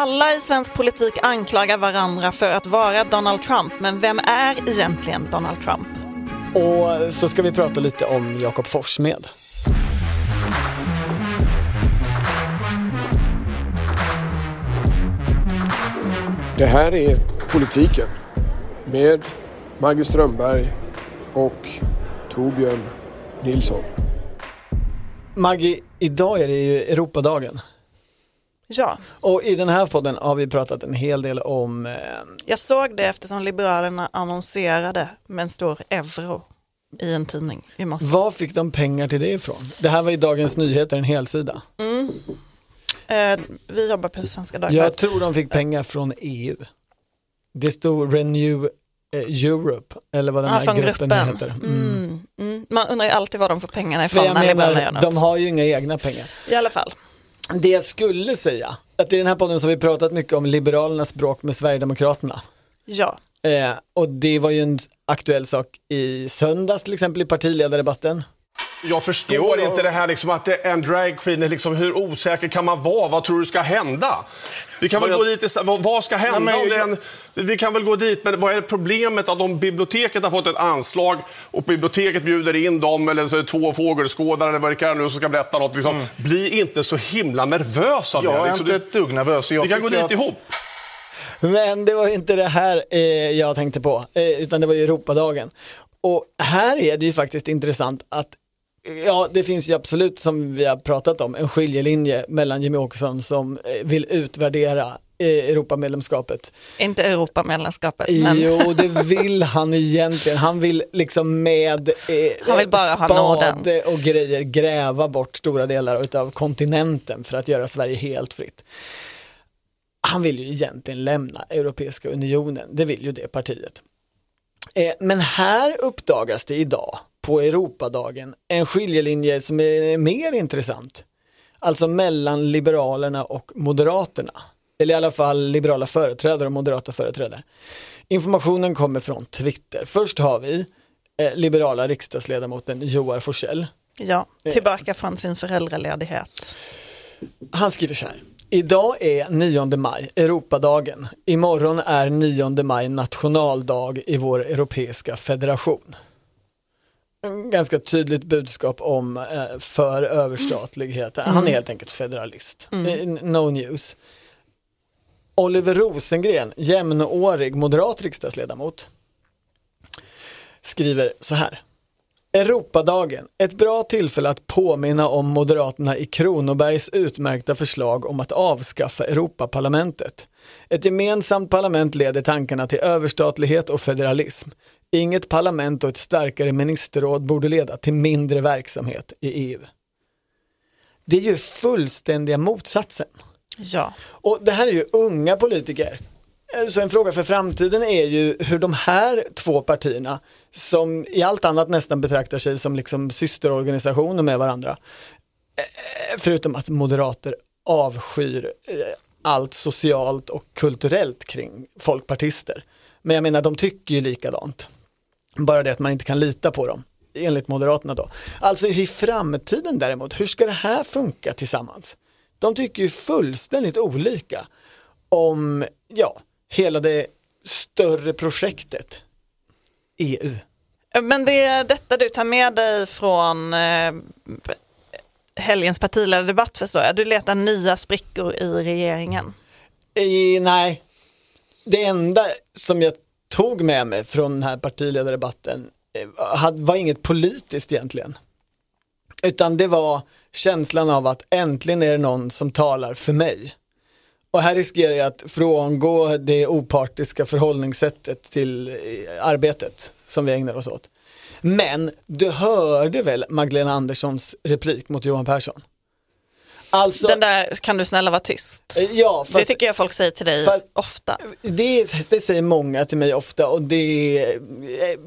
Alla i svensk politik anklagar varandra för att vara Donald Trump, men vem är egentligen Donald Trump? Och så ska vi prata lite om Jakob Forssmed. Det här är Politiken med Maggie Strömberg och Torbjörn Nilsson. Maggie, idag är det ju Europadagen. Ja, Och i den här podden har vi pratat en hel del om eh, jag såg det eftersom Liberalerna annonserade med en stor euro i en tidning i morse. var fick de pengar till det ifrån? Det här var i Dagens Nyheter, en helsida. Eh, vi jobbar på Svenska Jag Dagbladet. tror de fick pengar från EU. Det stod Renew eh, Europe, eller vad den här från gruppen, gruppen. heter. Mm. Mm, mm. Man undrar ju alltid var de får pengarna För ifrån jag Liberalerna gör menar, de har ju inga egna pengar. I alla fall. Det jag skulle säga, att i den här podden så har vi pratat mycket om Liberalernas bråk med Sverigedemokraterna. Ja, Eh, och det var ju en aktuell sak i söndags till exempel i partiledardebatten. Jag förstår inte det här liksom att det är en dragqueen, är liksom, hur osäker kan man vara? Vad tror du ska hända? Vi kan väl Vad gå jag- dit, vad, vad ska hända Nej, men om det är jag- en, Vi kan väl gå dit, men vad är problemet att om biblioteket har fått ett anslag och biblioteket bjuder in dem, eller så två fågelskådare eller vad det kan nu som ska berätta något. Liksom, Bli inte så himla nervös av Jag det. är Liksom, inte du- ett dugg nervös. Jag vi kan gå dit att- ihop. Men det var inte det här eh, jag tänkte på, eh, utan det var ju Europadagen. Och här är det ju faktiskt intressant att Ja, det finns ju absolut som vi har pratat om en skiljelinje mellan Jimmie Åkesson som eh, vill utvärdera eh, Europamedlemskapet. inte Europamedlemskapet, men Jo, det vill han egentligen. Han vill liksom med eh, Han vill bara spade och grejer gräva bort stora delar av kontinenten för att göra Sverige helt fritt. Han vill ju egentligen lämna Europeiska unionen, det vill ju det partiet. Eh, men här uppdagas det idag på Europadagen en skiljelinje som är mer intressant. Alltså mellan Liberalerna och Moderaterna. Eller i alla fall liberala företrädare och moderata företrädare. Informationen kommer från Twitter. Först har vi eh, liberala riksdagsledamoten Joar Forsell. ja, tillbaka från sin föräldraledighet. Han skriver så här. Idag är 9 maj, Europadagen. Imorgon är 9 maj nationaldag i vår europeiska federation. Ganska tydligt budskap om eh, för överstatlighet. Han är helt enkelt federalist. Eh, No news. Oliver Rosengren, jämnårig moderat riksdagsledamot, skriver så här. Europadagen, ett bra tillfälle att påminna om Moderaterna i Kronobergs utmärkta förslag om att avskaffa Europaparlamentet. Ett gemensamt parlament leder tankarna till överstatlighet och federalism. Inget parlament och ett starkare ministerråd borde leda till mindre verksamhet i EU. Det är ju fullständiga motsatsen. Ja, Och det här är ju unga politiker. Så en fråga för framtiden är ju hur de här två partierna, som i allt annat nästan betraktar sig som liksom systerorganisationer med varandra, eh, förutom att moderater avskyr eh, allt socialt och kulturellt kring folkpartister. Men jag menar, de tycker ju likadant. Bara det att man inte kan lita på dem, enligt Moderaterna då. Alltså i framtiden däremot, hur ska det här funka tillsammans? De tycker ju fullständigt olika om, ja, hela det större projektet EU. men det är detta du tar med dig från eh, helgens partiledardebatt förstår jag. Du letar nya sprickor i regeringen. I, nej, det enda som jag tog med mig från den här partiledardebatten eh, var inget politiskt egentligen. Utan det var känslan av att äntligen är det någon som talar för mig. Och här riskerar jag att frångå det opartiska förhållningssättet till eh, arbetet som vi ägnar oss åt. Men du hörde väl Magdalena Anderssons replik mot Johan Persson? Alltså, Den där, kan du snälla vara tyst? ja, det fast, tycker jag folk säger till dig fast- ofta. det, det säger många till mig ofta och det eh,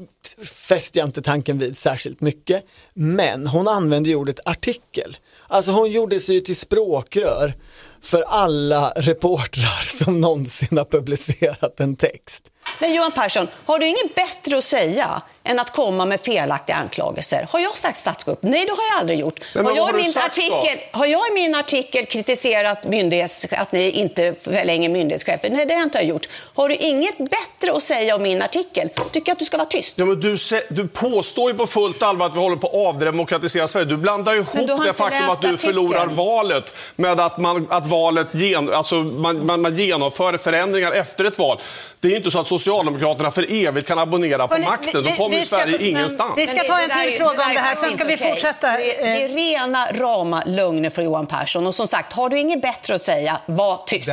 fäster jag inte tanken vid särskilt mycket. Men hon använde ju ordet artikel. Alltså hon gjorde sig ju till språkrör för alla reportrar som någonsin har publicerat en text. Men Johan Persson, har du inget bättre att säga än att komma med felaktiga anklagelser? Har jag sagt statskupp? Nej, det har jag aldrig gjort. men har, jag har i du min då? artikel, har jag i min artikel kritiserat myndighets, att ni inte förlänger myndighetschefer? Nej, det har jag inte gjort. Har du inget bättre att säga om min artikel? Tycker jag att du ska vara tyst. Ja, men du, du påstår ju på fullt allvar att vi håller på att avdemokratisera Sverige. Du blandar du ihop har det faktum att du artikeln. förlorar valet med att, man, att valet gen, alltså man, man, man genomför förändringar efter ett val. Det är ju inte så att Socialdemokraterna för evigt kan abonnera på Hörrni, makten. vi- Då kommer vi Sverige ta- ingenstans. Vi ska ta en till fråga om det här, är sen ska vi fortsätta. Det, det är rena rama lögner från Johan Persson. Och som sagt, har du inget bättre att säga, var tyst.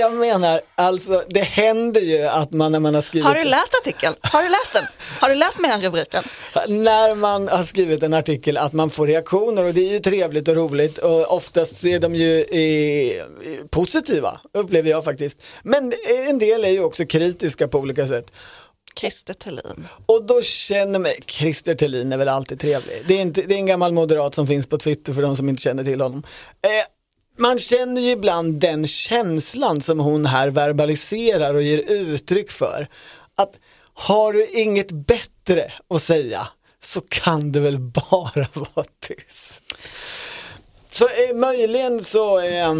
Jag menar, alltså det händer ju att man när man har skrivit Har du läst artikeln? Har du läst den? Har du läst mellanrubriken? när man har skrivit en artikel att man får reaktioner och det är ju trevligt och roligt och oftast så är de ju positiva, upplever jag faktiskt. Men en del är ju också kritiska på olika sätt. Christer Thelin. Och då känner mig, Christer Thelin är väl alltid trevlig. Det är, inte, det är en gammal moderat som finns på Twitter för de som inte känner till honom. Eh, man känner ju ibland den känslan som hon här verbaliserar och ger uttryck för. Att har du inget bättre att säga så kan du väl bara vara tyst. Så eh, möjligen så eh,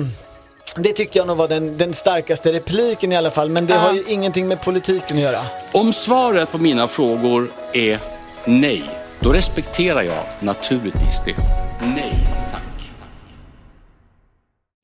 det tyckte jag nog var den, den starkaste repliken i alla fall, men det har ju ingenting med politiken att göra. Om svaret på mina frågor är nej, då respekterar jag naturligtvis det. Nej, tack.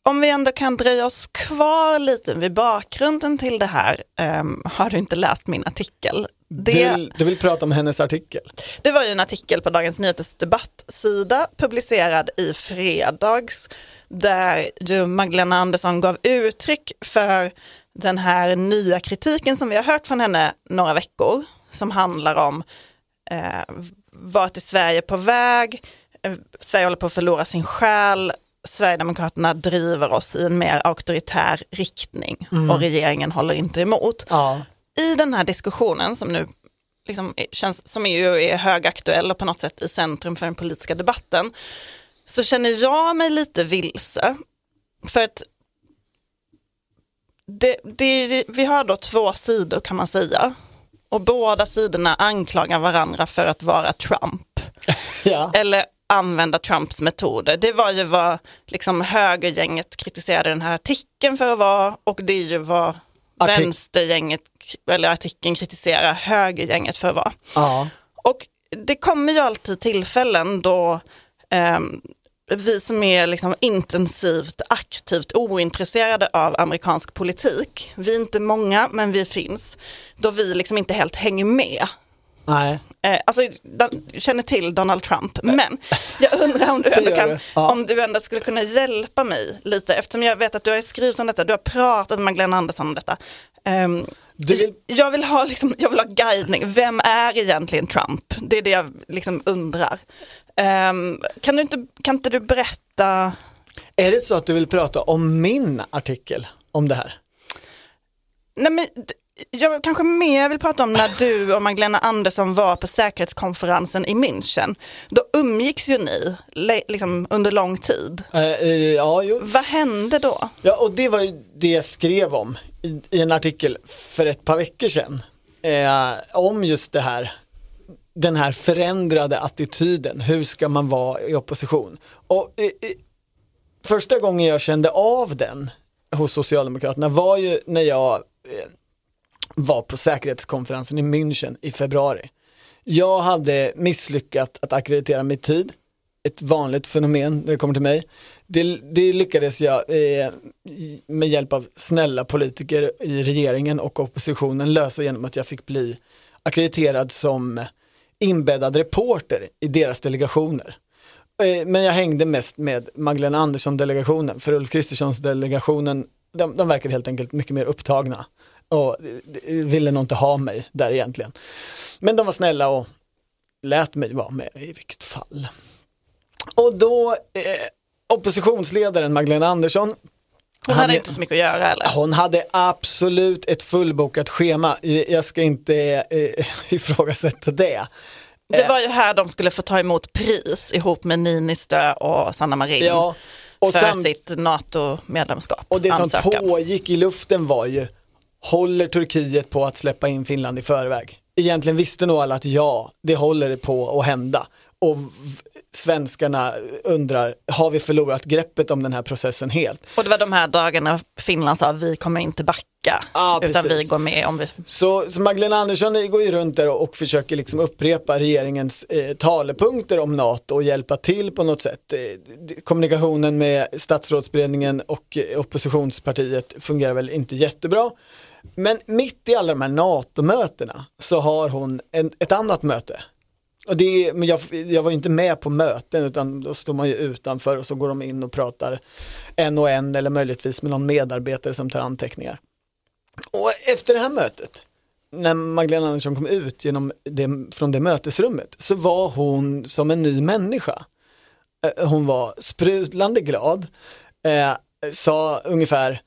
Om vi ändå kan dröja oss kvar lite vid bakgrunden till det här, ehm, har du inte läst min artikel? Du, Det, vill, du vill prata om hennes artikel? det var ju en artikel på Dagens Nyheters debattsida publicerad i fredags där ju Magdalena Andersson gav uttryck för den här nya kritiken som vi har hört från henne några veckor som handlar om eh, vart är Sverige på väg? Eh, Sverige håller på att förlora sin själ. Sverigedemokraterna driver oss i en mer auktoritär riktning och regeringen håller inte emot. Ja. I den här diskussionen som nu liksom känns, som är ju är högaktuell och på något sätt i centrum för den politiska debatten, så känner jag mig lite vilse. För att det, det, vi har då två sidor kan man säga. Och båda sidorna anklagar varandra för att vara Trump. Ja. Eller använda Trumps metoder. Det var ju vad liksom, högergänget kritiserade den här artikeln för att vara och det är ju vad Artik- vänstergänget, eller artikeln kritiserar högergänget för att vara. ja. Och det kommer ju alltid tillfällen då ehm, vi som är liksom intensivt, aktivt ointresserade av amerikansk politik, vi är inte många men vi finns, då vi liksom inte helt hänger med. Nej. Eh, alltså, jag känner till Donald Trump, men jag undrar om du, ändå kan. Ja. om du ändå skulle kunna hjälpa mig lite, eftersom jag vet att du har skrivit om detta, du har pratat med Magdalena Andersson om detta. Du vill- jag, vill ha liksom, jag vill ha guidning, vem är egentligen Trump? Det är det jag liksom undrar. Ehm, kan, du inte, kan inte du berätta, Är det så att du vill prata om min artikel om det här? nej men, jag kanske mer vill prata om när du och Magdalena Andersson var på säkerhetskonferensen i München. Då umgicks ju ni liksom, under lång tid. Eh, ja, jo. Vad hände då? ja, och det var ju det jag skrev om i, i en artikel för ett par veckor sedan. Eh, om just det här, den här förändrade attityden, hur ska man vara i opposition? Och eh, eh, första gången jag kände av den hos Socialdemokraterna var ju när jag eh, var på säkerhetskonferensen i München i februari. Jag hade misslyckats att akkreditera min tid, ett vanligt fenomen när det kommer till mig. Det, det lyckades jag eh, med hjälp av snälla politiker i regeringen och oppositionen lösa genom att jag fick bli akkrediterad som inbäddad reporter i deras delegationer. Eh, Men jag hängde mest med Magdalena Andersson-delegationen, för Ulf Kristerssons-delegationen, de, de verkar helt enkelt mycket mer upptagna och eh, ville nog inte ha mig där egentligen. Men de var snälla och lät mig vara med i vilket fall. Och då, eh, oppositionsledaren Magdalena Andersson, Hon hade är- inte så mycket att göra eller? hon hade absolut ett fullbokat schema. Jag ska inte eh, ifrågasätta det. Det var ju här de skulle få ta emot pris ihop med Ninistö och Sanna Marin Ja, och för sam- sitt NATO-medlemskap. Och det som ansökan. pågick i luften var ju håller Turkiet på att släppa in Finland i förväg? Egentligen visste nog alla att ja, det håller på att hända. Och svenskarna undrar, har vi förlorat greppet om den här processen helt? Och det var de här dagarna Finland sa vi kommer inte backa, Ja, utan precis. vi går med om vi... Så, så Magdalena Andersson går ju runt där och, och försöker liksom upprepa regeringens eh, talepunkter om NATO och hjälpa till på något sätt. Eh, kommunikationen med statsrådsberedningen och eh, oppositionspartiet fungerar väl inte jättebra. Men mitt i alla de här NATO-mötena så har hon en, ett annat möte. Och det, är- men jag, jag var ju inte med på möten utan då står man ju utanför och så går de in och pratar en och en eller möjligtvis med någon medarbetare som tar anteckningar. Och efter det här mötet, när Magdalena Andersson kom ut genom det, från det mötesrummet, så var hon som en ny människa. Eh, hon var sprudlande glad, eh, sa ungefär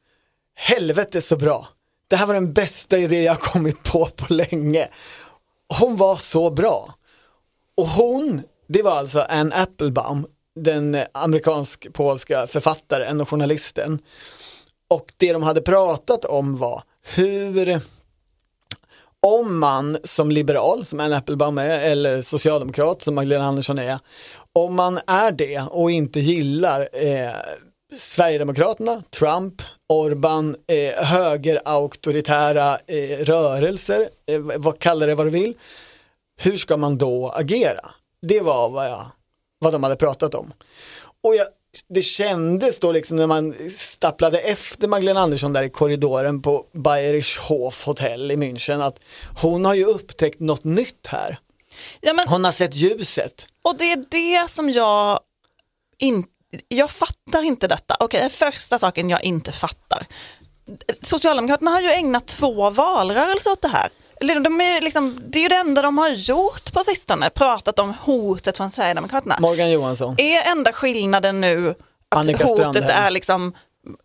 helvete så bra. Det här var den bästa idé jag kommit på på länge. Hon var så bra. Och hon, det var alltså Anne Applebaum, den amerikansk-polska författaren och journalisten. Och det de hade pratat om var hur om man som liberal, som Anne Applebaum är, eller socialdemokrat som Magdalena Andersson är, om man är det och inte gillar eh, Sverigedemokraterna, Trump, Orban, eh, högerauktoritära eh, rörelser, eh, vad kallar det vad du vill, hur ska man då agera? Det var vad, jag, vad de hade pratat om. Och jag, det kändes då liksom när man stapplade efter Magdalena Andersson där i korridoren på Bayerisch Hof hotell i München att hon har ju upptäckt något nytt här. Ja, men, Hon har sett ljuset. och det är det som jag inte, jag fattar inte detta. Okej, är första saken jag inte fattar. Socialdemokraterna har ju ägnat två valrörelser åt det här. De är liksom, det är ju det enda de har gjort på sistone, pratat om hotet från Sverigedemokraterna. Morgan Johansson. Är enda skillnaden nu att Annika hotet Strandhäll. är liksom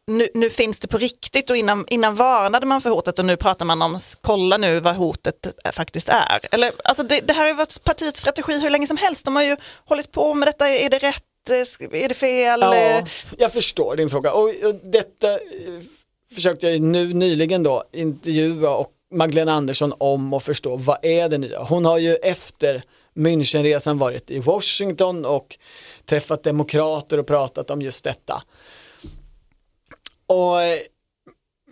nu, nu finns det på riktigt och innan, innan varnade man för hotet och nu pratar man om kolla nu vad hotet faktiskt är. Eller, alltså det, det här har varit partiets strategi hur länge som helst. De har ju hållit på med detta, är det rätt, är det fel? Ja, jag förstår din fråga och, och detta eh, försökte jag nu nyligen då intervjua och Magdalena Andersson om och förstå vad är det nya. Hon har ju efter Münchenresan varit i Washington och träffat demokrater och pratat om just detta. Och eh,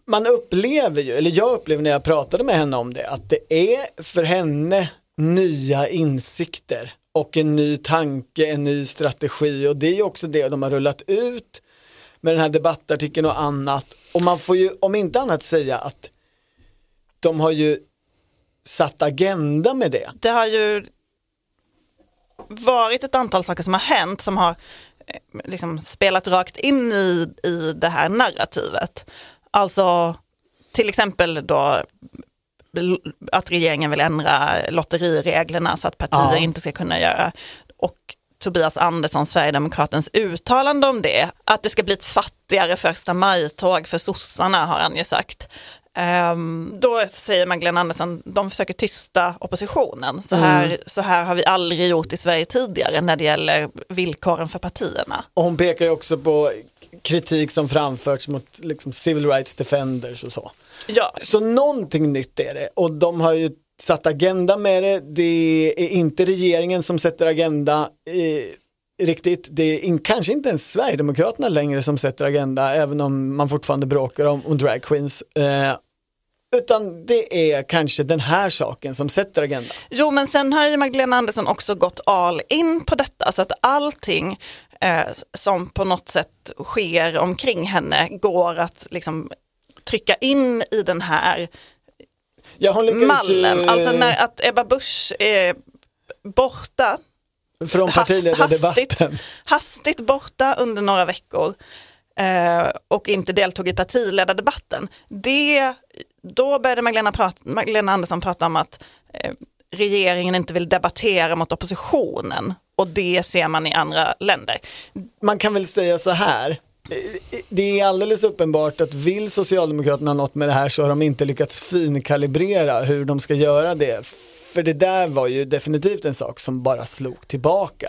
man upplever ju, eller jag upplever när jag pratade med henne om det, att det är för henne nya insikter och en ny tanke, en ny strategi och det är ju också det de har rullat ut med den här debattartikeln och annat. Och man får ju om inte annat säga att de har ju satt agenda med det. Det har ju varit ett antal saker som har hänt som har eh, liksom spelat rakt in i, i det här narrativet. Alltså till exempel då att regeringen vill ändra lotterireglerna så att partier Ja. inte ska kunna göra. Och Tobias Andersson, Sverigedemokratens uttalande om det, att det ska bli ett fattigare första maj-tåg för sossarna har han ju sagt. Ehm, då säger Magdalena Andersson, de försöker tysta oppositionen. Så här, så här har vi aldrig gjort i Sverige tidigare när det gäller villkoren för partierna. Och hon pekar ju också på kritik som framförts mot liksom, civil rights defenders och så. Ja, Så någonting nytt är det och de har ju satt agenda med det. Det är inte regeringen som sätter agenda eh, riktigt. Det är in, kanske inte ens Sverigedemokraterna längre som sätter agenda även om man fortfarande bråkar om, om drag queens. Eh, utan det är kanske den här saken som sätter agenda. Jo, men sen har ju Magdalena Andersson också gått all in på detta, så att allting eh, som på något sätt sker omkring henne går att liksom trycka in i den här Ja, ju, mallen. Alltså när att Ebba Busch är borta, från partiledardebatten. hastigt borta under några veckor eh, och inte deltog i partiledardebatten. Det, då började Magdalena, prata, Magdalena Andersson prata om att eh, regeringen inte vill debattera mot oppositionen och det ser man i andra länder. man kan väl säga så här. eh, Det är alldeles uppenbart att vill Socialdemokraterna något med det här så har de inte lyckats finkalibrera hur de ska göra det. För det där var ju definitivt en sak som bara slog tillbaka.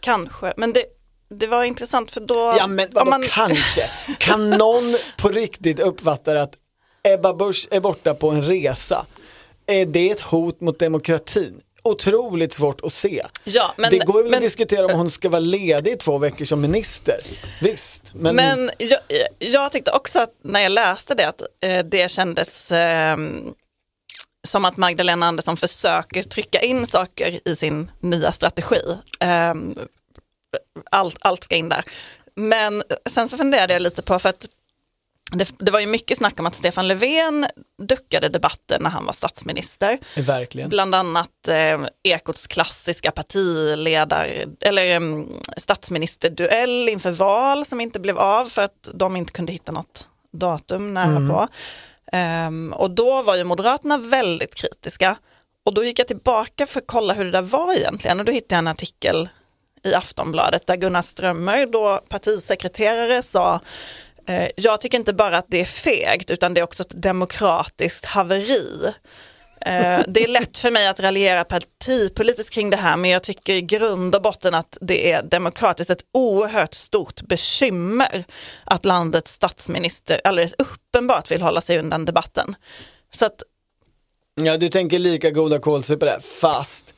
Kanske, men det, det var intressant för då... Ja men vadå man- kanske? Kan någon på riktigt uppfatta att Ebba Busch är borta på en resa. Är det ett hot mot demokratin? Otroligt svårt att se. Ja, men- det går väl men- att diskutera om hon ska vara ledig i två veckor som minister. Visst, men, Men jag, jag tyckte också att när jag läste det att eh, det kändes eh, som att Magdalena Andersson försöker trycka in saker i sin nya strategi. Eh, allt, allt ska in där. Men sen så funderade jag lite på, för att det, det var ju mycket snack om att Stefan Löfven duckade debatten när han var statsminister. verkligen. Bland annat eh, Ekots klassiska partiledar eller eh, statsministerduell inför val som inte blev av för att de inte kunde hitta något datum nära på. Ehm, och då var ju Moderaterna väldigt kritiska. Och då gick jag tillbaka för att kolla hur det där var egentligen och då hittade jag en artikel i Aftonbladet där Gunnar Strömmer, då partisekreterare, sa Eh, jag tycker inte bara att det är fegt utan det är också ett demokratiskt haveri. Eh, det är lätt för mig att raljera partipolitiskt kring det här men jag tycker i grund och botten att det är demokratiskt ett oerhört stort bekymmer att landets statsminister alldeles uppenbart vill hålla sig undan debatten. Så att Ja, du tänker lika goda kålsupor där, fast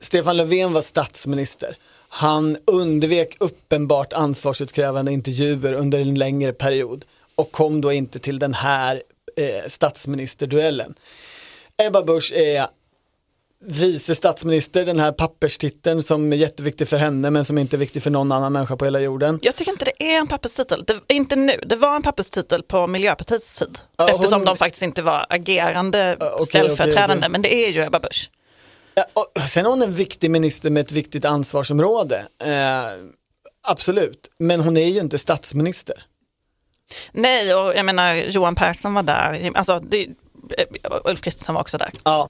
Stefan Löfven var statsminister. Han undvek uppenbart ansvarsutkrävande intervjuer under en längre period och kom då inte till den här eh, statsministerduellen. Ebba Busch är vice statsminister, den här papperstiteln som är jätteviktig för henne men som inte är viktig för någon annan människa på hela jorden. jag tycker inte det är en papperstitel, det, inte nu, det var en papperstitel på Miljöpartiets tid. Ja, hon- eftersom de faktiskt inte var agerande Ja, okej, ställföreträdande, okej, okej. men det är ju Ebba Busch. Ja, sen är hon en viktig minister med ett viktigt ansvarsområde. Eh, absolut, men hon är ju inte statsminister. Nej, och jag menar Johan Persson var där, alltså det, Ulf Kristersson var också där. Ja.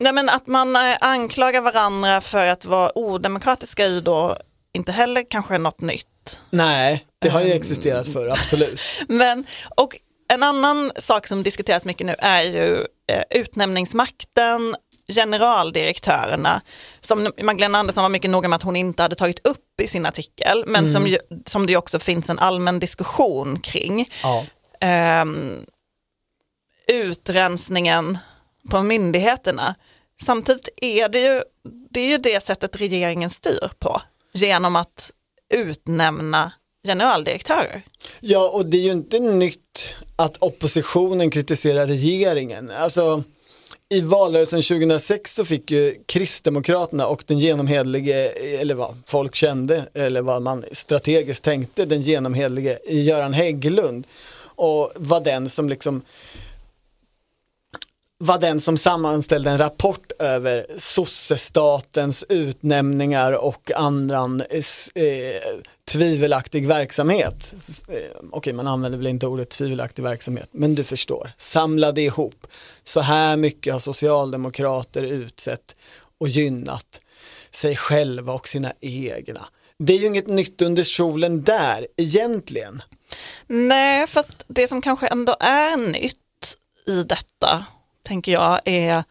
Nej men att man eh, anklagar varandra för att vara odemokratiska är ju då inte heller kanske något nytt. Nej, det har ju existerat förr, absolut. Men, och en annan sak som diskuteras mycket nu är ju eh, utnämningsmakten, generaldirektörerna, som Magdalena Andersson var mycket noga med att hon inte hade tagit upp i sin artikel, men som, ju, som det också finns en allmän diskussion kring. Ja. Ehm, utrensningen på myndigheterna. Samtidigt är det ju det, är ju det sättet regeringen styr på, genom att utnämna generaldirektörer. ja, och det är ju inte nytt att oppositionen kritiserar regeringen. Alltså, i valrörelsen 2006 så fick ju Kristdemokraterna och den genomhedlige, eller vad folk kände, eller vad man strategiskt tänkte, den genomhedlige Göran Hägglund. Och var den som liksom var den som sammanställde en rapport över sossestatens utnämningar och annan eh, eh tvivelaktig verksamhet. Eh, Okej, man använder väl inte ordet tvivelaktig verksamhet, men du förstår. Samlade ihop. Så här mycket har socialdemokrater utsett och gynnat sig själva och sina egna. Det är ju inget nytt under solen där egentligen. Nej, fast det som kanske ändå är nytt i detta, tänker jag, är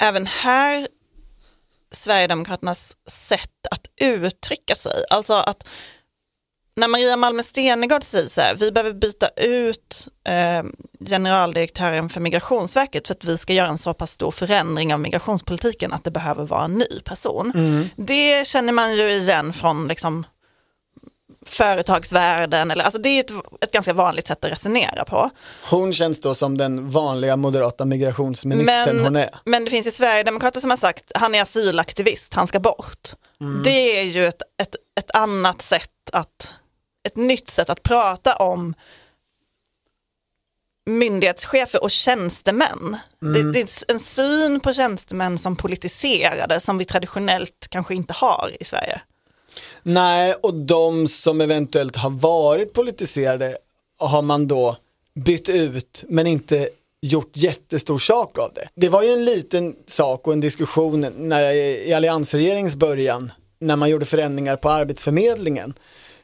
även här Sverigedemokraternas sätt att uttrycka sig. Alltså att när Maria Malmer Stenergard säger så här, vi behöver byta ut eh, generaldirektören för Migrationsverket för att vi ska göra en så pass stor förändring av migrationspolitiken att det behöver vara en ny person. Det känner man ju igen från liksom, företagsvärlden, eller, alltså det är ett, ett ganska vanligt sätt att resonera på. Hon känns då som den vanliga moderata migrationsministern hon är. men det finns ju Sverigedemokrater som har sagt han är asylaktivist, han ska bort. Mm. Det är ju ett, ett, ett annat sätt att, ett nytt sätt att prata om myndighetschefer och tjänstemän. Mm. Det, det är en syn på tjänstemän som politiserade som vi traditionellt kanske inte har i Sverige. Nej, och de som eventuellt har varit politiserade har man då bytt ut men inte gjort jättestor sak av det. Det var ju en liten sak och en diskussion när, i alliansregeringens början när man gjorde förändringar på Arbetsförmedlingen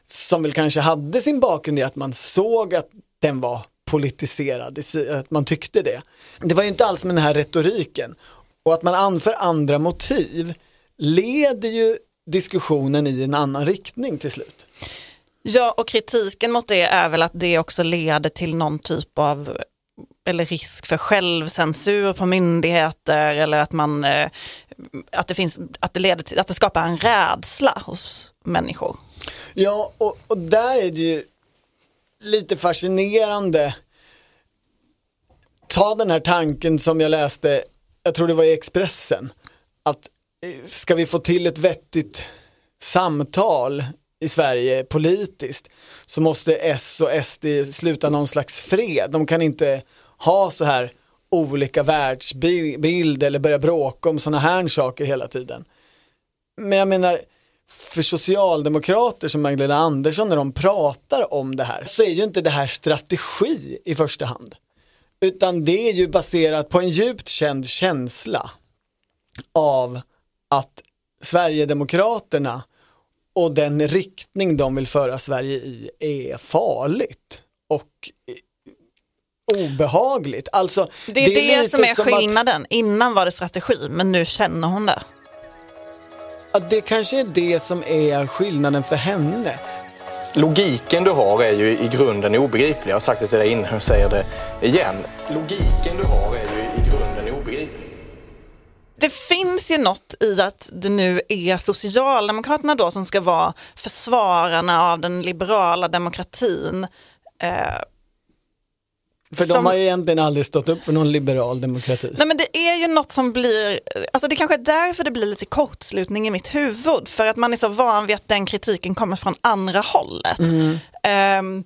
som väl kanske hade sin bakgrund i att man såg att den var politiserad, att man tyckte det. Det var ju inte alls med den här retoriken och att man anför andra motiv leder ju diskussionen i en annan riktning till slut. Ja, och kritiken mot det är väl att det också leder till någon typ av eller risk för självcensur på myndigheter eller att man eh, att det finns att det leder till att det skapar en rädsla hos människor. Ja, och, och där är det ju lite fascinerande. Ta den här tanken som jag läste, jag tror det var i Expressen, att ska vi få till ett vettigt samtal i Sverige politiskt så måste S och SD sluta någon slags fred. De kan inte ha så här olika världsbild eller börja bråka om sådana här saker hela tiden. Men jag menar, för socialdemokrater som Magdalena Andersson när de pratar om det här så är ju inte det här strategi i första hand. Utan det är ju baserat på en djupt känd känsla av att Sverigedemokraterna och den riktning de vill föra Sverige i är farligt och obehagligt. Alltså, Det är det, lite som är som skillnaden. Innan var det strategi, men nu känner hon det. Att, att det kanske är det som är skillnaden för henne. Logiken du har är ju i grunden obegriplig. Jag har sagt det till dig innan och säger det igen. Logiken du har Det finns ju något i att det nu är Socialdemokraterna då som ska vara försvararna av den liberala demokratin. Eh, För Som- de har ju egentligen aldrig stått upp för någon liberal demokrati. Nej men det är ju något som blir, alltså det kanske är därför det blir lite kortslutning i mitt huvud, för att man är så van vid att den kritiken kommer från andra hållet. Ehm,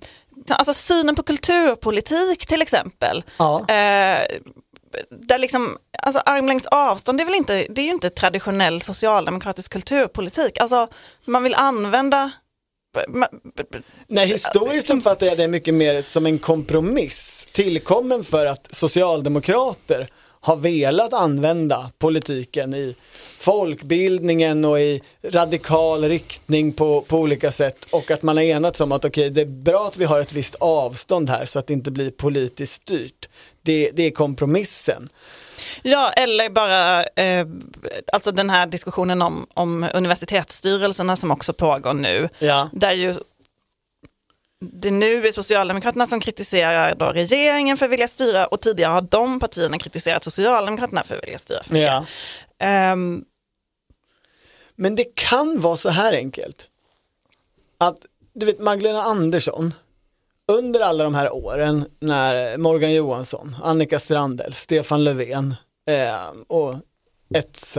alltså synen på kulturpolitik till exempel. Ja. Eh, där liksom, alltså armlängds avstånd, det är väl inte, det är ju inte traditionell socialdemokratisk kulturpolitik. Alltså man vill använda Nej, historiskt uppfattar jag det mycket mer som en kompromiss tillkommen för att socialdemokrater har velat använda politiken i folkbildningen och i radikal riktning på, på olika sätt och att man har enats om att okej, det är bra att vi har ett visst avstånd här så att det inte blir politiskt styrt. Det, det är kompromissen. Ja, eller bara eh, alltså den här diskussionen om, om universitetsstyrelserna som också pågår nu. Ja. Där ju det nu är Socialdemokraterna som kritiserar då regeringen för att vilja styra och tidigare har de partierna kritiserat Socialdemokraterna för att vilja styra. För mycket. Ja. Ehm, Men det kan vara så här enkelt. Att, du vet Magdalena Andersson, under alla de här åren när Morgan Johansson, Annika Strandhäll, Stefan Löfven eh, och etc.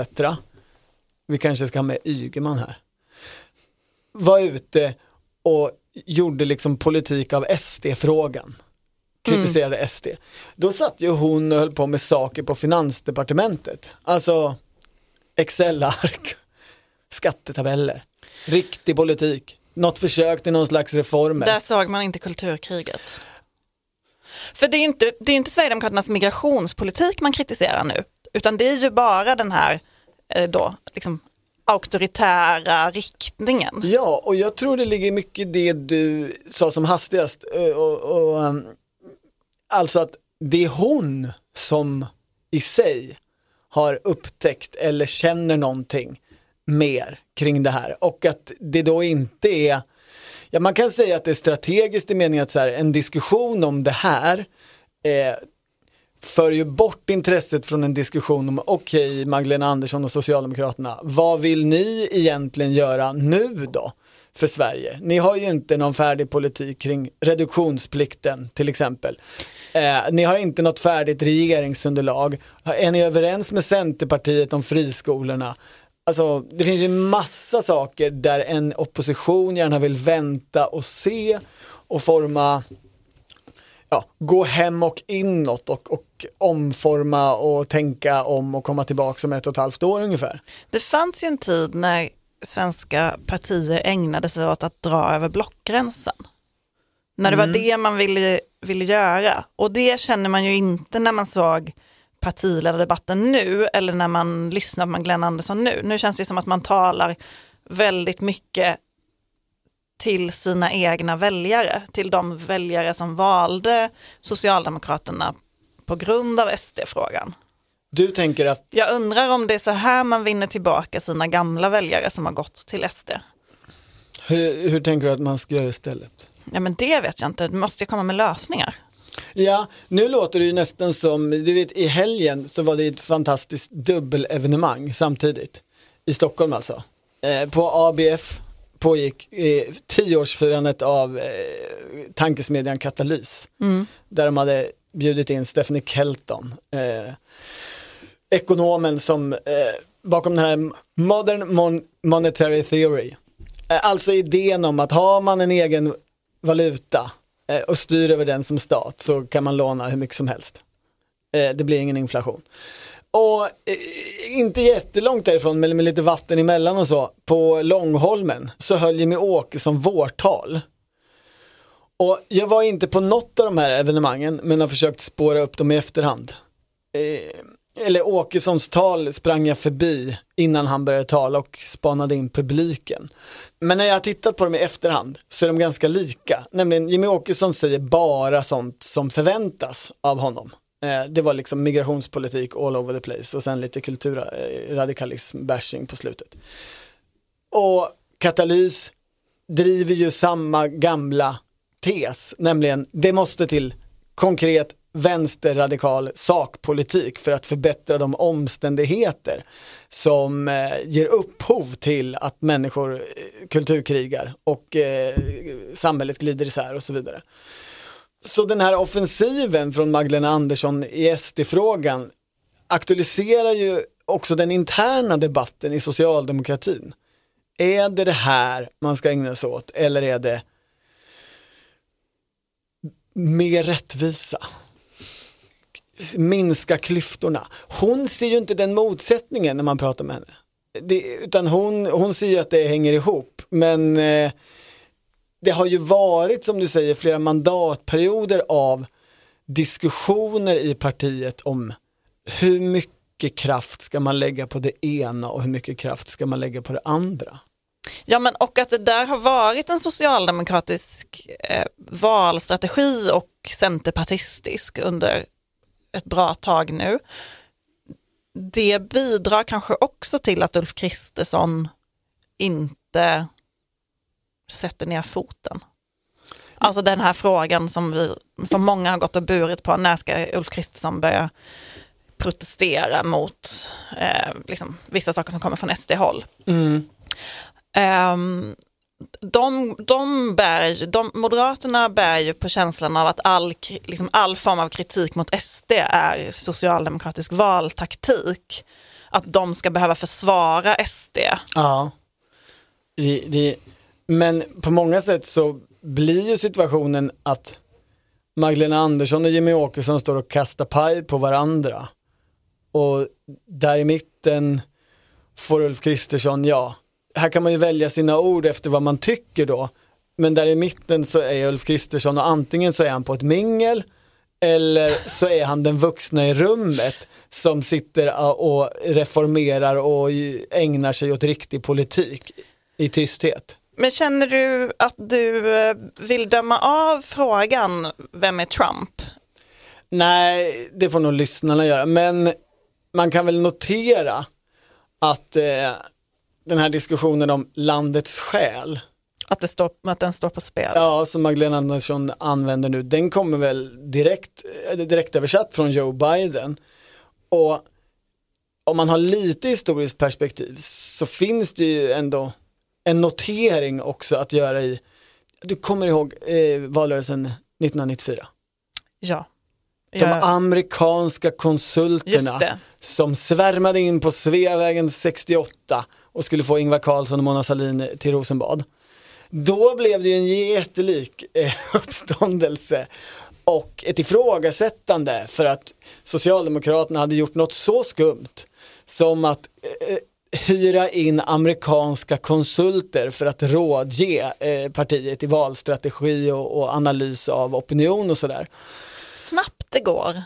Vi kanske ska ha med Ygeman här. Var ute och gjorde liksom politik av SD-frågan. Kritiserade SD. Då satt ju hon och höll på med saker på finansdepartementet. Alltså Excel-ark, skattetabeller, riktig politik, något försök till någon slags reformer. där såg man inte kulturkriget. För det är inte, det är inte Sverigedemokraternas migrationspolitik man kritiserar nu, utan det är ju bara den här eh, då, liksom, auktoritära riktningen. Ja, och jag tror det ligger mycket i det du sa som hastigast. Eh, och, och, um, alltså att det är hon som i sig har upptäckt eller känner någonting mer kring det här och att det då inte är Ja, man kan säga att det är strategiskt i meningen att så här, en diskussion om det här eh, för ju bort intresset från en diskussion om okej Magdalena Andersson och Socialdemokraterna, vad vill ni egentligen göra nu då för Sverige? Ni har ju inte någon färdig politik kring reduktionsplikten till exempel. Eh, ni har inte något färdigt regeringsunderlag. Är ni överens med Centerpartiet om friskolorna? Alltså det finns ju massa saker där en opposition gärna vill vänta och se och forma ja, gå hem och inåt och, och omforma och tänka om och komma tillbaka om ett och ett halvt år ungefär. Det fanns ju en tid när svenska partier ägnade sig åt att dra över blockgränsen. När det var det man ville, ville göra. Och det känner man ju inte när man såg partiledardebatten nu eller när man lyssnar på Magdalena Andersson nu. Nu känns det som att man talar väldigt mycket till sina egna väljare, till de väljare som valde Socialdemokraterna på grund av SD-frågan. Du tänker att, Jag undrar om det är så här man vinner tillbaka sina gamla väljare som har gått till SD. hur, hur tänker du att man ska göra istället? Ja men det vet jag inte, du måste ju komma med lösningar. Ja, nu låter det ju nästan som, du vet i helgen så var det ett fantastiskt dubbelevenemang samtidigt. I Stockholm alltså. Eh, på ABF pågick eh, tioårsfirandet av eh, tankesmedjan Katalys. Där de hade bjudit in Stephanie Kelton. Eh, ekonomen som eh, bakom den här Modern Mon- Monetary Theory. Eh, alltså idén om att har man en egen valuta eh, och styr över den som stat så kan man låna hur mycket som helst. Eh, det blir ingen inflation. Och eh, inte jättelångt därifrån, men med lite vatten emellan och så, på Långholmen så höll Jimmy Åkesson vårtal. Och jag var inte på något av de här evenemangen, men har försökt spåra upp dem i efterhand. Eh, eller Åkessons tal sprang jag förbi innan han började tala och spanade in publiken. Men när jag har tittat på dem i efterhand så är de ganska lika. Nämligen Jimmy Åkesson säger bara sånt som förväntas av honom. Eh, det var liksom migrationspolitik all over the place och sen lite kulturradikalism eh, bashing på slutet. Och Katalys driver ju samma gamla tes, nämligen det måste till konkret vänsterradikal sakpolitik för att förbättra de omständigheter som eh, ger upphov till att människor eh, kulturkrigar och eh, samhället glider isär och så vidare. Så den här offensiven från Magdalena Andersson i SD-frågan aktualiserar ju också den interna debatten i socialdemokratin. Är det det här man ska ägna sig åt eller är det mer rättvisa? Minska klyftorna. Hon ser ju inte den motsättningen när man pratar med henne. Det, utan hon, hon ser ju att det hänger ihop. Men eh, det har ju varit, som du säger, flera mandatperioder av diskussioner i partiet om hur mycket kraft ska man lägga på det ena och hur mycket kraft ska man lägga på det andra. Ja men och att det där har varit en socialdemokratisk eh, valstrategi och centerpartistisk under ett bra tag nu. Det bidrar kanske också till att Ulf Kristersson inte sätter ner foten. Alltså den här frågan som, vi, som många har gått och burit på, när ska Ulf Kristersson börja protestera mot eh, liksom, vissa saker som kommer från SD-håll. Ehm, de, de bär, ju- de, Moderaterna bär ju på känslan av att all, liksom all form av kritik mot SD är socialdemokratisk valtaktik. Att de ska behöva försvara SD. Ja. Det, det, men på många sätt så blir ju situationen att Magdalena Andersson och Jimmy Åkesson står och kastar paj på varandra. Och där i mitten får Ulf Kristersson, ja, här kan man ju välja sina ord efter vad man tycker då. Men där i mitten så är Ulf Kristersson och antingen så är han på ett mingel eller så är han den vuxna i rummet som sitter och reformerar och ägnar sig åt riktig politik i tysthet. Men känner du att du eh, vill döma av frågan, vem är Trump? Nej, det får nog lyssnarna göra, men man kan väl notera att eh, den här diskussionen om landets själ, Att, det står, att den står på spel? ja, som Magdalena Andersson använder nu, den kommer väl direkt, eh, direkt översatt från Joe Biden. Och om man har lite historiskt perspektiv så finns det ju ändå en notering också att göra i, du kommer ihåg eh, valrörelsen 1994? Ja. De Ja, amerikanska konsulterna som svärmade in på Sveavägen 68 och skulle få Ingvar Carlsson och Mona Sahlin till Rosenbad. Då blev det ju en jättelik eh, uppståndelse och ett ifrågasättande för att Socialdemokraterna hade gjort något så skumt som att eh, hyra in amerikanska konsulter för att rådge eh, partiet i valstrategi och, och analys av opinion och sådär Snabbt det går.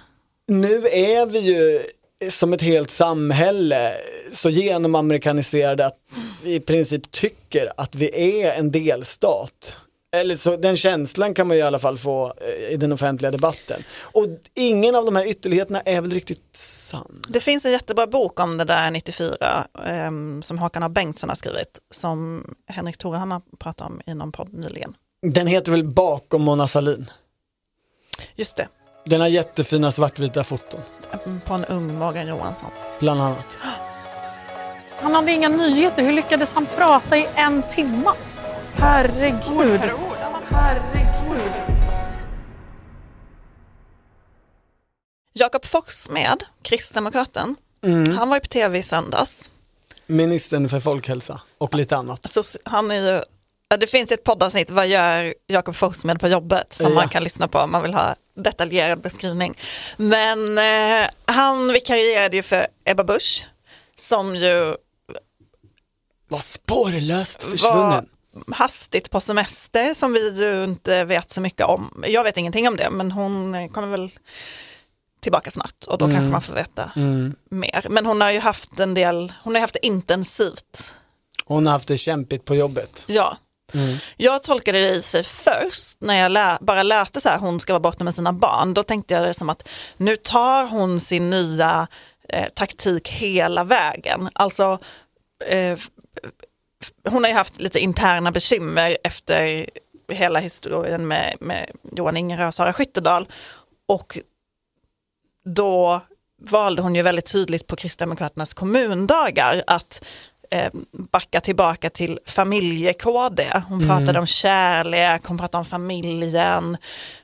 nu är vi ju som ett helt samhälle så genomamerikaniserade att vi i princip tycker att vi är en delstat. Eller så, den känslan kan man ju i alla fall få eh, i den offentliga debatten. Och ingen av de här ytterligheterna är väl riktigt sann. Det finns en jättebra bok om det där 94 ehm, som Håkan A. Bengtsson har skrivit som Henrik Torehammar pratade om i någon podd nyligen. Den heter väl Bakom Mona Sahlin? Just det. Den har jättefina svartvita foton, På en ung Morgan Johansson. bland annat. Han hade inga nyheter. Hur lyckades han prata i en timme? Herregud. Herregud. Jakob Forssmed, kristdemokraten, Mm. han var ju på tv i söndags. Ministern för folkhälsa och lite annat. Så han är ju, det finns ett poddavsnitt, vad gör Jakob Forssmed på jobbet, som Ja. man kan lyssna på om man vill ha detaljerad beskrivning. Men eh, han vikarierade ju för Ebba Busch, som ju Var spårlöst försvunnen. var hastigt på semester, som vi ju inte vet så mycket om. Jag vet ingenting om det, men hon kommer väl tillbaka snart och då kanske man får veta Mm. mer. Men hon har ju haft en del, hon har haft det intensivt. Hon har haft det kämpigt på jobbet. Ja. Jag tolkade det i sig först när jag lä- bara läste så här, hon ska vara borta med sina barn. Då tänkte jag det som att nu tar hon sin nya eh, taktik hela vägen. Alltså, eh, hon har ju haft lite interna bekymmer efter hela historien med, med Johan Ingerö och Sara Skyttedal. Och då valde hon ju väldigt tydligt på Kristdemokraternas kommundagar att eh, backa tillbaka till familje-KD. Hon pratade om kärlek, hon pratade om familjen,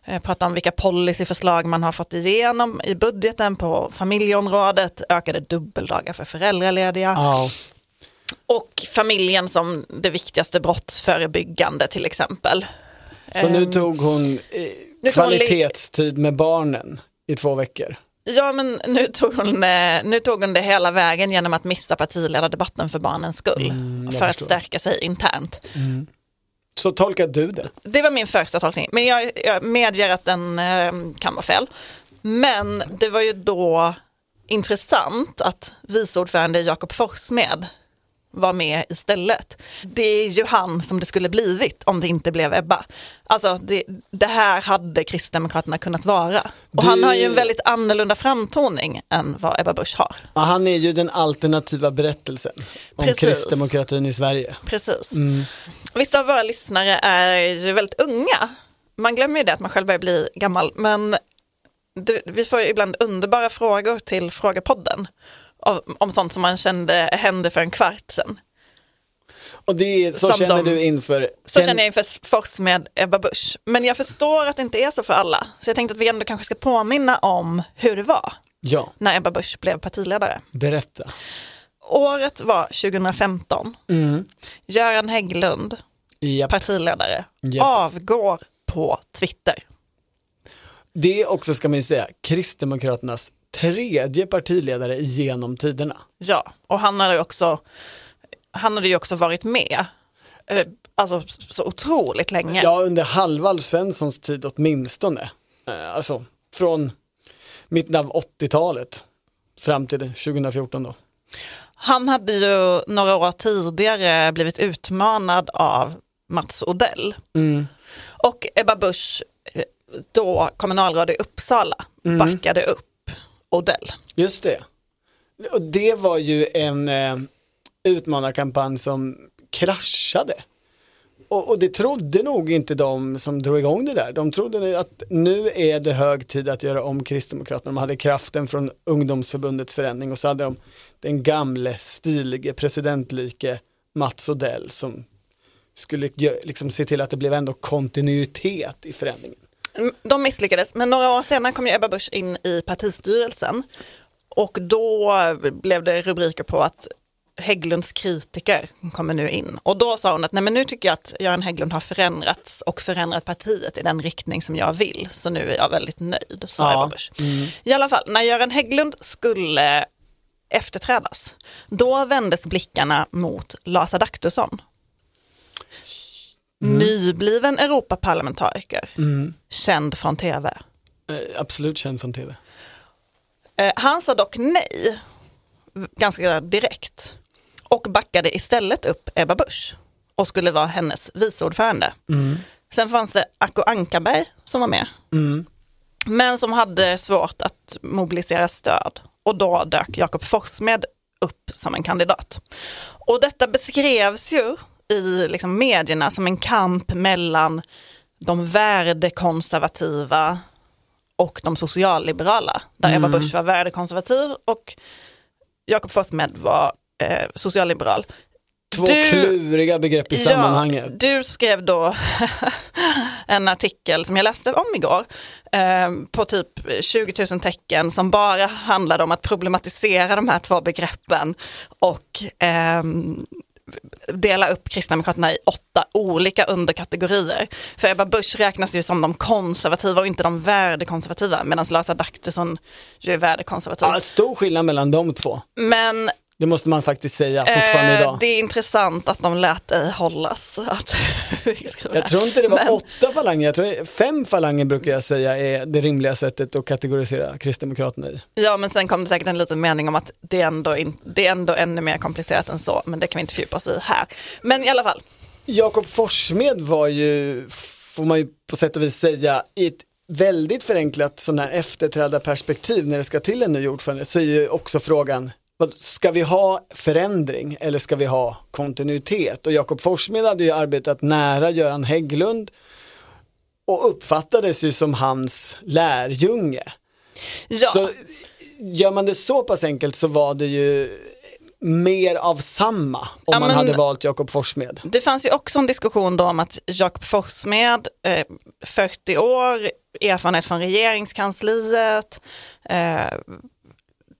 eh, pratade om vilka policyförslag man har fått igenom i budgeten på familjeområdet, ökade dubbeldagar för föräldralediga Ja. Och familjen som det viktigaste brottsförebyggande till exempel. Så nu Ehm, tog hon eh, kvalitetstid med barnen i två veckor. Ja men nu tog, hon, eh, nu tog hon det hela vägen genom att missa partiledardebatten för barnens skull. Mm, för att stärka sig internt. Så tolkar du det? Det var min första tolkning, men jag, jag medger att den eh, kan vara fel. Men det var ju då intressant att vice ordförande Jakob Forssmed var med istället. Det är ju han som det skulle blivit om det inte blev Ebba. Alltså det, det här hade Kristdemokraterna kunnat vara. Och Du- han har ju en väldigt annorlunda framtoning än vad Ebba Busch har. Ja, han är ju den alternativa berättelsen om Precis. kristdemokratin i Sverige. Precis. Vissa av våra lyssnare är ju väldigt unga. Man glömmer ju det att man själv börjar bli gammal. Men det, vi får ju ibland underbara frågor till Frågepodden. Om sånt som man kände hände för en kvart sedan. Och det är, så Som känner de- du inför... Så känner jag inför Fors med Ebba Busch. Men jag förstår att det inte är så för alla. Så jag tänkte att vi ändå kanske ska påminna om hur det var Ja, när Ebba Busch blev partiledare. berätta. Året var 2015. Mm. Göran Hägglund, Japp. partiledare, Japp. avgår på Twitter. Det också ska man ju säga, Kristdemokraternas tredje partiledare genom tiderna. Ja, och han hade ju också, han hade ju också varit med, eh, alltså så otroligt länge. Ja, under halva Alf Svenssons tid åtminstone. Eh, Alltså, från mitten av 80-talet fram till 2014 då. Han hade ju några år tidigare blivit utmanad av Mats Odell. Mm. Och Ebba Busch, eh, då kommunalråd i Uppsala, Mm. backade upp Odell. Just det. Och det var ju en eh, utmanarkampanj som kraschade. Och, och det trodde nog inte de som drog igång det där. De trodde att nu är det hög tid att göra om Kristdemokraterna. De hade kraften från ungdomsförbundets förändring och så hade de den gamle stilige presidentlike Mats Odell som skulle liksom se till att det blev ändå kontinuitet i förändringen. Mm, De misslyckades, men några år senare kom ju Ebba Busch in i partistyrelsen. Och då blev det rubriker på att Hägglunds kritiker kommer nu in. Och då sa hon att nej men nu tycker jag att Göran Hägglund har förändrats och förändrat partiet i den riktning som jag vill. Så nu är jag väldigt nöjd, sa Ja. Ebba Busch. I alla fall, när Göran Hägglund skulle efterträdas, då vändes blickarna mot Lars Adaktusson. Nybliven Europaparlamentariker, känd från tv. Eh, absolut känd från tv. Eh, han sa dock nej, ganska direkt, och backade istället upp Ebba Busch och skulle vara hennes viceordförande. Sen fanns det Acko Ankarberg som var med, men som hade svårt att mobilisera stöd och då dök Jakob Forssmed upp som en kandidat. Och detta beskrevs ju i liksom medierna som en kamp mellan de värdekonservativa och de socialliberala. Där Ebba Mm. Busch var värdekonservativ och Jakob Forssmed var eh, socialliberal. Två Du- kluriga begrepp i sammanhanget. Ja, du skrev då en artikel som jag läste om igår eh, på typ 20 000 tecken som bara handlade om att problematisera de här två begreppen och ehm, dela upp Kristdemokraterna i åtta olika underkategorier. För Ebba Busch räknas ju som de konservativa och inte de värdekonservativa medan Lars Adaktusson ju är värdekonservativ. Ja, stor skillnad mellan de två. Men Det måste man faktiskt säga fortfarande eh, idag. det är intressant att de lät dig hållas. Att Jag tror inte det var Men- åtta falanger, jag tror fem falanger brukar jag säga är det rimliga sättet att kategorisera Kristdemokraterna i. Ja, men sen kom det säkert en liten mening om att det är, ändå in, det är ändå ännu mer komplicerat än så, men det kan vi inte fördjupa oss i här. Men i alla fall, Jakob Forssmed var ju, får man ju på sätt och vis säga, i ett väldigt förenklat sån här efterträdarperspektiv när det ska till en ny ordförande så är ju också frågan Ska vi ha förändring eller ska vi ha kontinuitet? Och Jakob Forssmed hade ju arbetat nära Göran Hägglund och uppfattades ju som hans lärjunge. ja, Så gör man det så pass enkelt så var det ju mer av samma om Ja, man hade valt Jakob Forssmed. det fanns ju också en diskussion då om att Jakob Forssmed, eh, 40 år, erfarenhet från regeringskansliet, eh,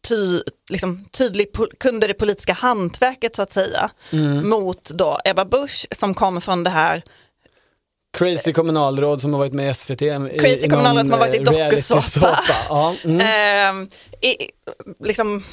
ty, liksom, tydlig, kunde det politiska hantverket så att säga, Mm. mot då Ebba Busch som kom från det här Crazy kommunalråd som har varit med i SVT. Crazy i kommunalråd som har varit i eh, dokusåpa. Ja, mm. I, liksom,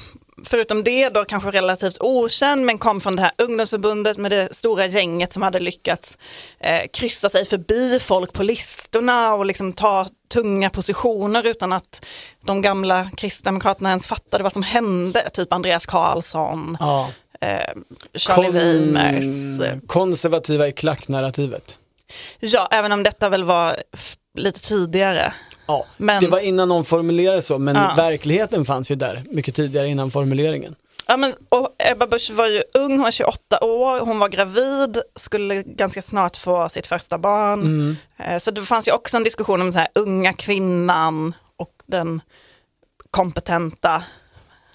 förutom det då kanske relativt okänd men kom från det här ungdomsförbundet med det stora gänget som hade lyckats eh, kryssa sig förbi folk på listorna och liksom ta tunga positioner utan att de gamla kristdemokraterna ens fattade vad som hände. Typ Andreas Karlsson, ja. eh, Charlie Weimers. Kon- konservativa i klacknarrativet. Ja, även om detta väl var lite tidigare. Ja, Men- det var innan någon formulerade så, men Ja. verkligheten fanns ju där mycket tidigare innan formuleringen. Ja, men, och Ebba Busch var ju ung, hon var 28 år, hon var gravid, skulle ganska snart få sitt första barn. Mm. Eh, Så det fanns ju också en diskussion om så här, unga kvinnan och den kompetenta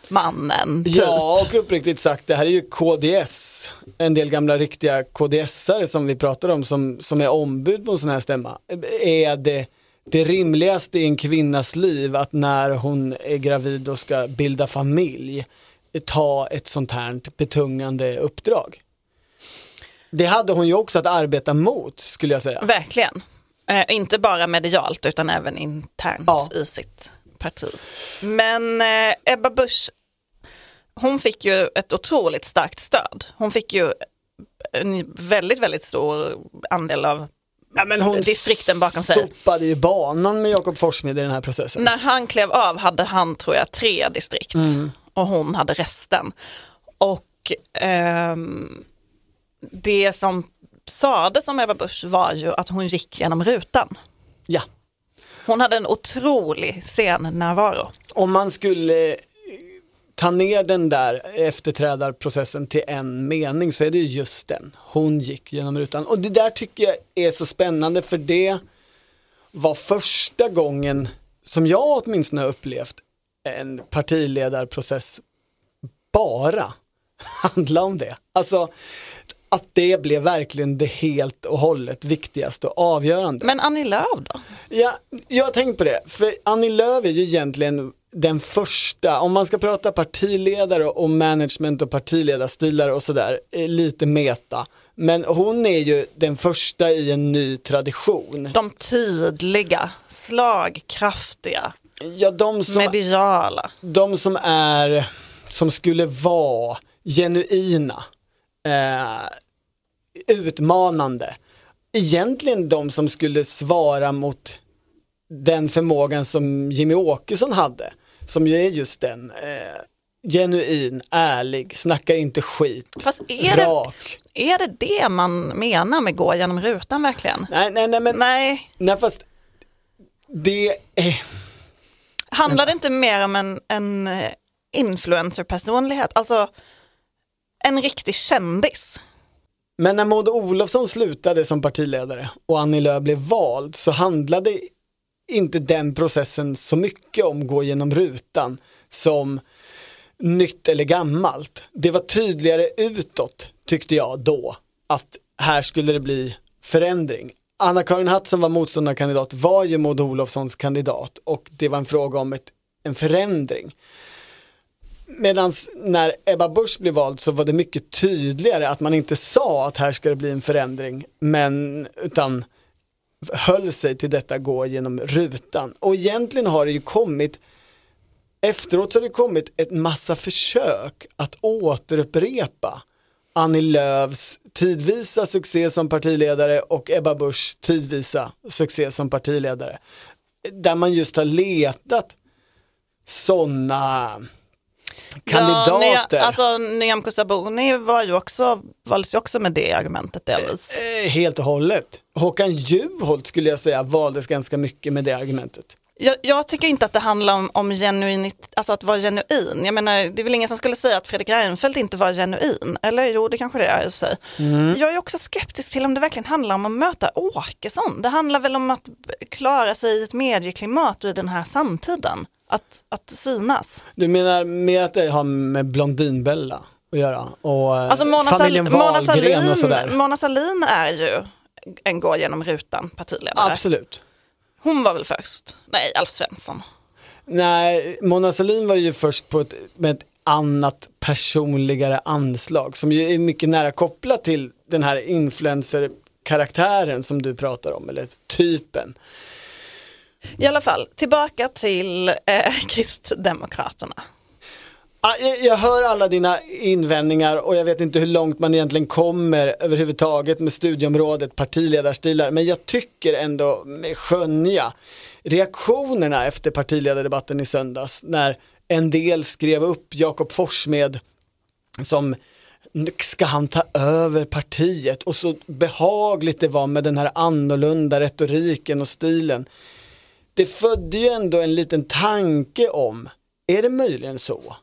mannen. Typ. Ja, och uppriktigt sagt, det här är ju KDS, en del gamla riktiga KDS-are som vi pratar om som, som är ombud på en sån här stämma. Är det det rimligaste i en kvinnas liv att när hon är gravid och ska bilda familj ta ett sånt här betungande uppdrag? Det hade hon ju också att arbeta mot skulle jag säga. Verkligen. Eh, inte bara medialt utan även internt Ja. i sitt parti. Men eh, Ebba Busch, hon fick ju ett otroligt starkt stöd. Hon fick ju en väldigt, väldigt stor andel av Ja, men hon distrikten bakom sig. sopade ju banan med Jakob Forssmed i den här processen. När han klev av hade han, tror jag, tre distrikt och hon hade resten. Och ehm, det som sades om Ebba Busch var ju att hon gick genom rutan. Ja. Hon hade en otrolig scennärvaro. Om man skulle ta ner den där efterträdarprocessen till en mening så är det ju just den. Hon gick genom rutan. Och det där tycker jag är så spännande för det var första gången som jag åtminstone har upplevt en partiledarprocess bara handla om det. Alltså att det blev verkligen det helt och hållet viktigaste och avgörande. Men Annie Lööf då? Ja, jag har tänkt på det, för Annie Lööf är ju egentligen den första, om man ska prata partiledare och management och partiledarstilar och sådär, eh, lite meta. Men hon är ju den första i en ny tradition. De tydliga, slagkraftiga, Ja, de som, mediala. de som är, som skulle vara genuina, eh, utmanande. Egentligen de som skulle svara mot den förmågan som Jimmy Åkesson hade, som ju är just den, eh, genuin, ärlig, snackar inte skit, Fast är det, rak. är det det man menar med gå genom rutan verkligen? Nej, nej, nej, men Nej, nej, fast det är, handlar det inte mer om en, en eh, influencerpersonlighet? Alltså en riktig kändis. Men när Maud Olofsson slutade som partiledare och Annie Lööf blev vald så handlade inte den processen så mycket om gå genom rutan som nytt eller gammalt. Det var tydligare utåt tyckte jag då att här skulle det bli förändring. Anna-Karin Hatt som var motståndarkandidat var ju Maud Olofssons kandidat och det var en fråga om ett, en förändring. Medan när Ebba Busch blev vald så var det mycket tydligare att man inte sa att här ska det bli en förändring, men utan höll sig till detta gå genom rutan. Och egentligen har det ju kommit Efteråt så har det kommit ett massa försök att återupprepa Annie Lööfs tidvisa succé som partiledare och Ebba Buschs tidvisa succé som partiledare. Där man just har letat sådana kandidater. Ja, alltså Nyamko Sabuni var ju också, valdes ju också med det argumentet delvis. Eh, helt och hållet. Håkan Juholt skulle jag säga valdes ganska mycket med det argumentet. Jag, jag, tycker inte att det handlar om, om genuinit, alltså att vara genuin. Jag menar, det är väl ingen som skulle säga att Fredrik Reinfeldt inte var genuin. Eller jo, det kanske det är i och för sig. Mm. Jag är också skeptisk till om det verkligen handlar om att möta Åkesson. Det handlar väl om att klara sig i ett medieklimat i den här samtiden. Att, att synas. Du menar mer att det har med Blondinbella att göra? Och eh, alltså Mona familjen Sal Wahlgren och sådär? Mona Salin är ju en gå genom rutan partiledare. Absolut. Hon var väl först? Nej, Alf Svensson. Nej, Mona Sahlin var ju först på ett, med ett annat personligare anslag som ju är mycket nära kopplat till den här influencer-karaktären som du pratar om, eller typen. I alla fall, tillbaka till eh, Kristdemokraterna. Ah, jag hör alla dina invändningar och jag vet inte hur långt man egentligen kommer överhuvudtaget med studieområdet partiledarstilar. Men jag tycker ändå med skönja reaktionerna efter partiledardebatten i söndags när en del skrev upp Jakob Forssmed som ska han ta över partiet och så behagligt det var med den här annorlunda retoriken och stilen. Det födde ju ändå en liten tanke om, är det möjligen så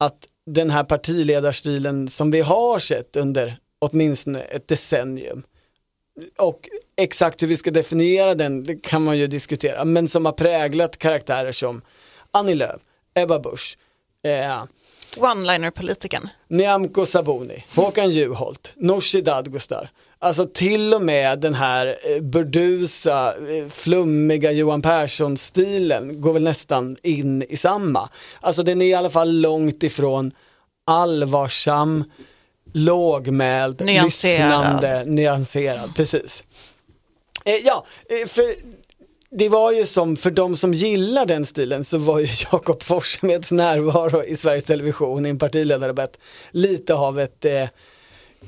att den här partiledarstilen som vi har sett under åtminstone ett decennium och exakt hur vi ska definiera den det kan man ju diskutera, men som har präglat karaktärer som Annie Lööf, Ebba Busch, eh, One-liner-politikern. Nyamko Sabuni, Håkan Juholt, Nooshi Dadgostar. Alltså till och med den här eh, burdusa, eh, flummiga Johan Persson-stilen går väl nästan in i samma. Alltså den är i alla fall långt ifrån allvarsam, lågmäld, nyanserad. lyssnande, nyanserad. Precis. Eh, ja, för det var ju som, för de som gillar den stilen så var ju Jakob Forssmeds närvaro i Sveriges Television i en partiledardebatt lite av ett eh,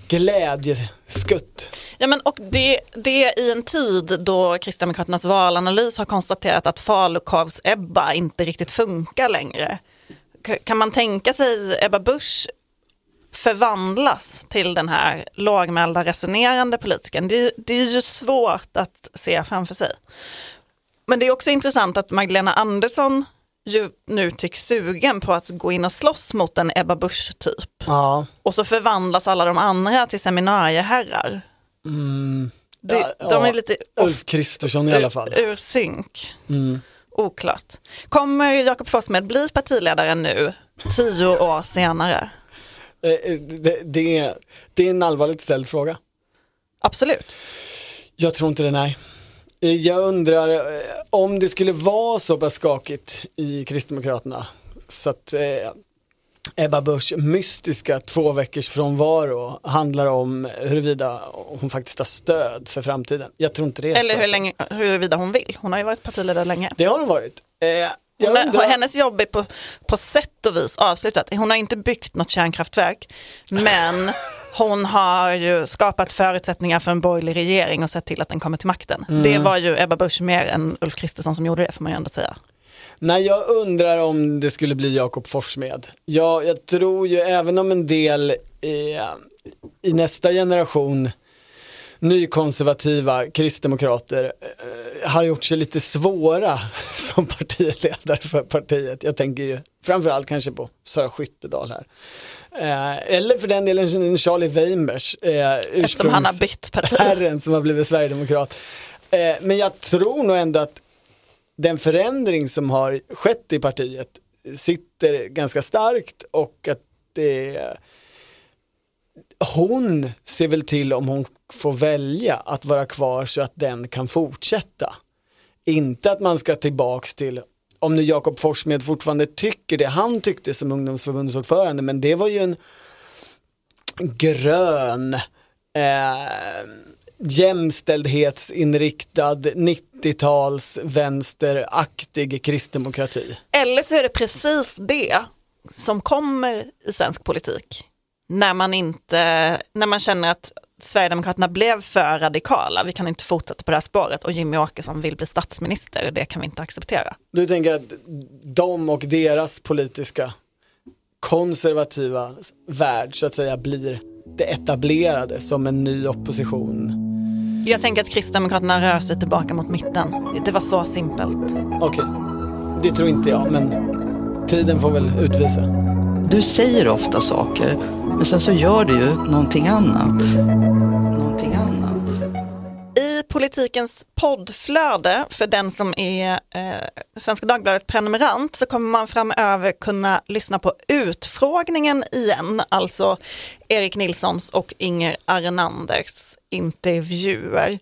glädjeskutt. Ja men och det, det i en tid då Kristdemokraternas valanalys har konstaterat att falukorvs-Ebba inte riktigt funkar längre. Kan man tänka sig Ebba Busch förvandlas till den här lågmälda resonerande politikern? Det, det är ju svårt att se framför sig. Men det är också intressant att Magdalena Andersson ju nu tycks sugen på att gå in och slåss mot en Ebba Busch typ. Ja. Och så förvandlas alla de andra till seminarieherrar. Mm. Det, ja, de är lite Ulf Kristersson i alla fall. Ur, ur synk. Mm. Oklart. Kommer Jakob Forssmed bli partiledare nu, tio år senare? Eh, eh, det, det, är, det är en allvarligt ställd fråga. Absolut. Jag tror inte det, nej. Jag undrar eh, om det skulle vara så pass skakigt i Kristdemokraterna så att eh, Ebba Busch mystiska två veckors frånvaro handlar om huruvida hon faktiskt har stöd för framtiden. Jag tror inte det. Eller hur länge, huruvida hon vill. Hon har ju varit partiledare länge. Det har hon varit. Eh, hon undrar... Hennes jobb är på, på sätt och vis avslutat. Hon har inte byggt något kärnkraftverk, men hon har ju skapat förutsättningar för en borgerlig regering och sett till att den kommer till makten. Mm. Det var ju Ebba Busch mer än Ulf Kristersson som gjorde det, får man ju ändå säga. Nej, jag undrar om det skulle bli Jakob Forssmed. Ja, jag tror ju även om en del i, i nästa generation nykonservativa kristdemokrater eh, har gjort sig lite svåra som partiledare för partiet. Jag tänker ju framförallt kanske på Sara Skyttedal här. Eh, eller för den delen Charlie Weimers, eh, Eftersom han har bytt parti. Herren som har blivit sverigedemokrat. Eh, men jag tror nog ändå att den förändring som har skett i partiet sitter ganska starkt och att det hon ser väl till om hon får välja att vara kvar så att den kan fortsätta. Inte att man ska tillbaks till, om nu Jakob Forssmed fortfarande tycker det han tyckte som ungdomsförbundsordförande, men det var ju en grön, eh, jämställdhetsinriktad 90-tals vänsteraktig kristdemokrati. Eller så är det precis det som kommer i svensk politik. När man, inte, när man känner att Sverigedemokraterna blev för radikala, vi kan inte fortsätta på det här spåret och Jimmy Åkesson vill bli statsminister och det kan vi inte acceptera. Du tänker att de och deras politiska konservativa värld så att säga blir det etablerade som en ny opposition? Jag tänker att Kristdemokraterna rör sig tillbaka mot mitten. Det var så simpelt. Okej, det tror inte jag, men tiden får väl utvisa. Du säger ofta saker, men sen så gör du ju någonting annat. Någonting annat. I politikens poddflöde, för den som är eh, Svenska Dagbladet prenumerant, så kommer man framöver kunna lyssna på utfrågningen igen, alltså Erik Nilssons och Inger Arnanders intervjuer.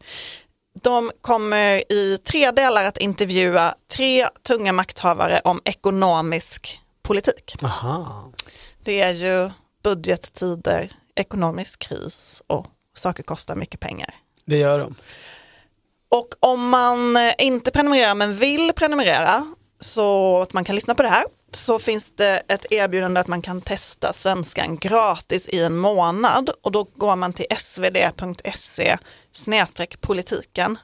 De kommer i tre delar att intervjua tre tunga makthavare om ekonomisk politik. Aha. Det är ju budgettider, ekonomisk kris och saker kostar mycket pengar. Det gör de. Och om man eh, inte prenumererar men vill prenumerera så att man kan lyssna på det här så finns det ett erbjudande att man kan testa svenskan gratis i en månad och då går man till svd.se politiken.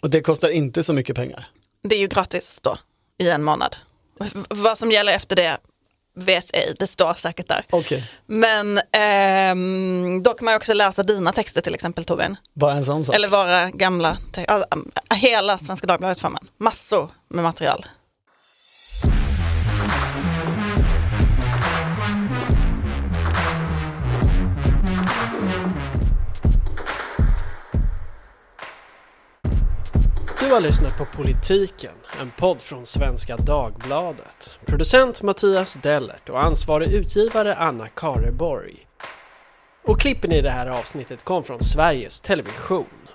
Och det kostar inte så mycket pengar. Det är ju gratis då i en månad. Vad som gäller efter det vet ej, det står säkert där. Okej, Men ehm, då kan man också läsa dina texter till exempel Torbjörn. bara en sån sak. Eller våra gamla, te- all- hela Svenska Dagbladet får man. Massor med material. Du har lyssnat på Politiken, en podd från Svenska Dagbladet. Producent Mattias Dellert och ansvarig utgivare Anna Kareborg. Och klippen i det här avsnittet kom från Sveriges Television.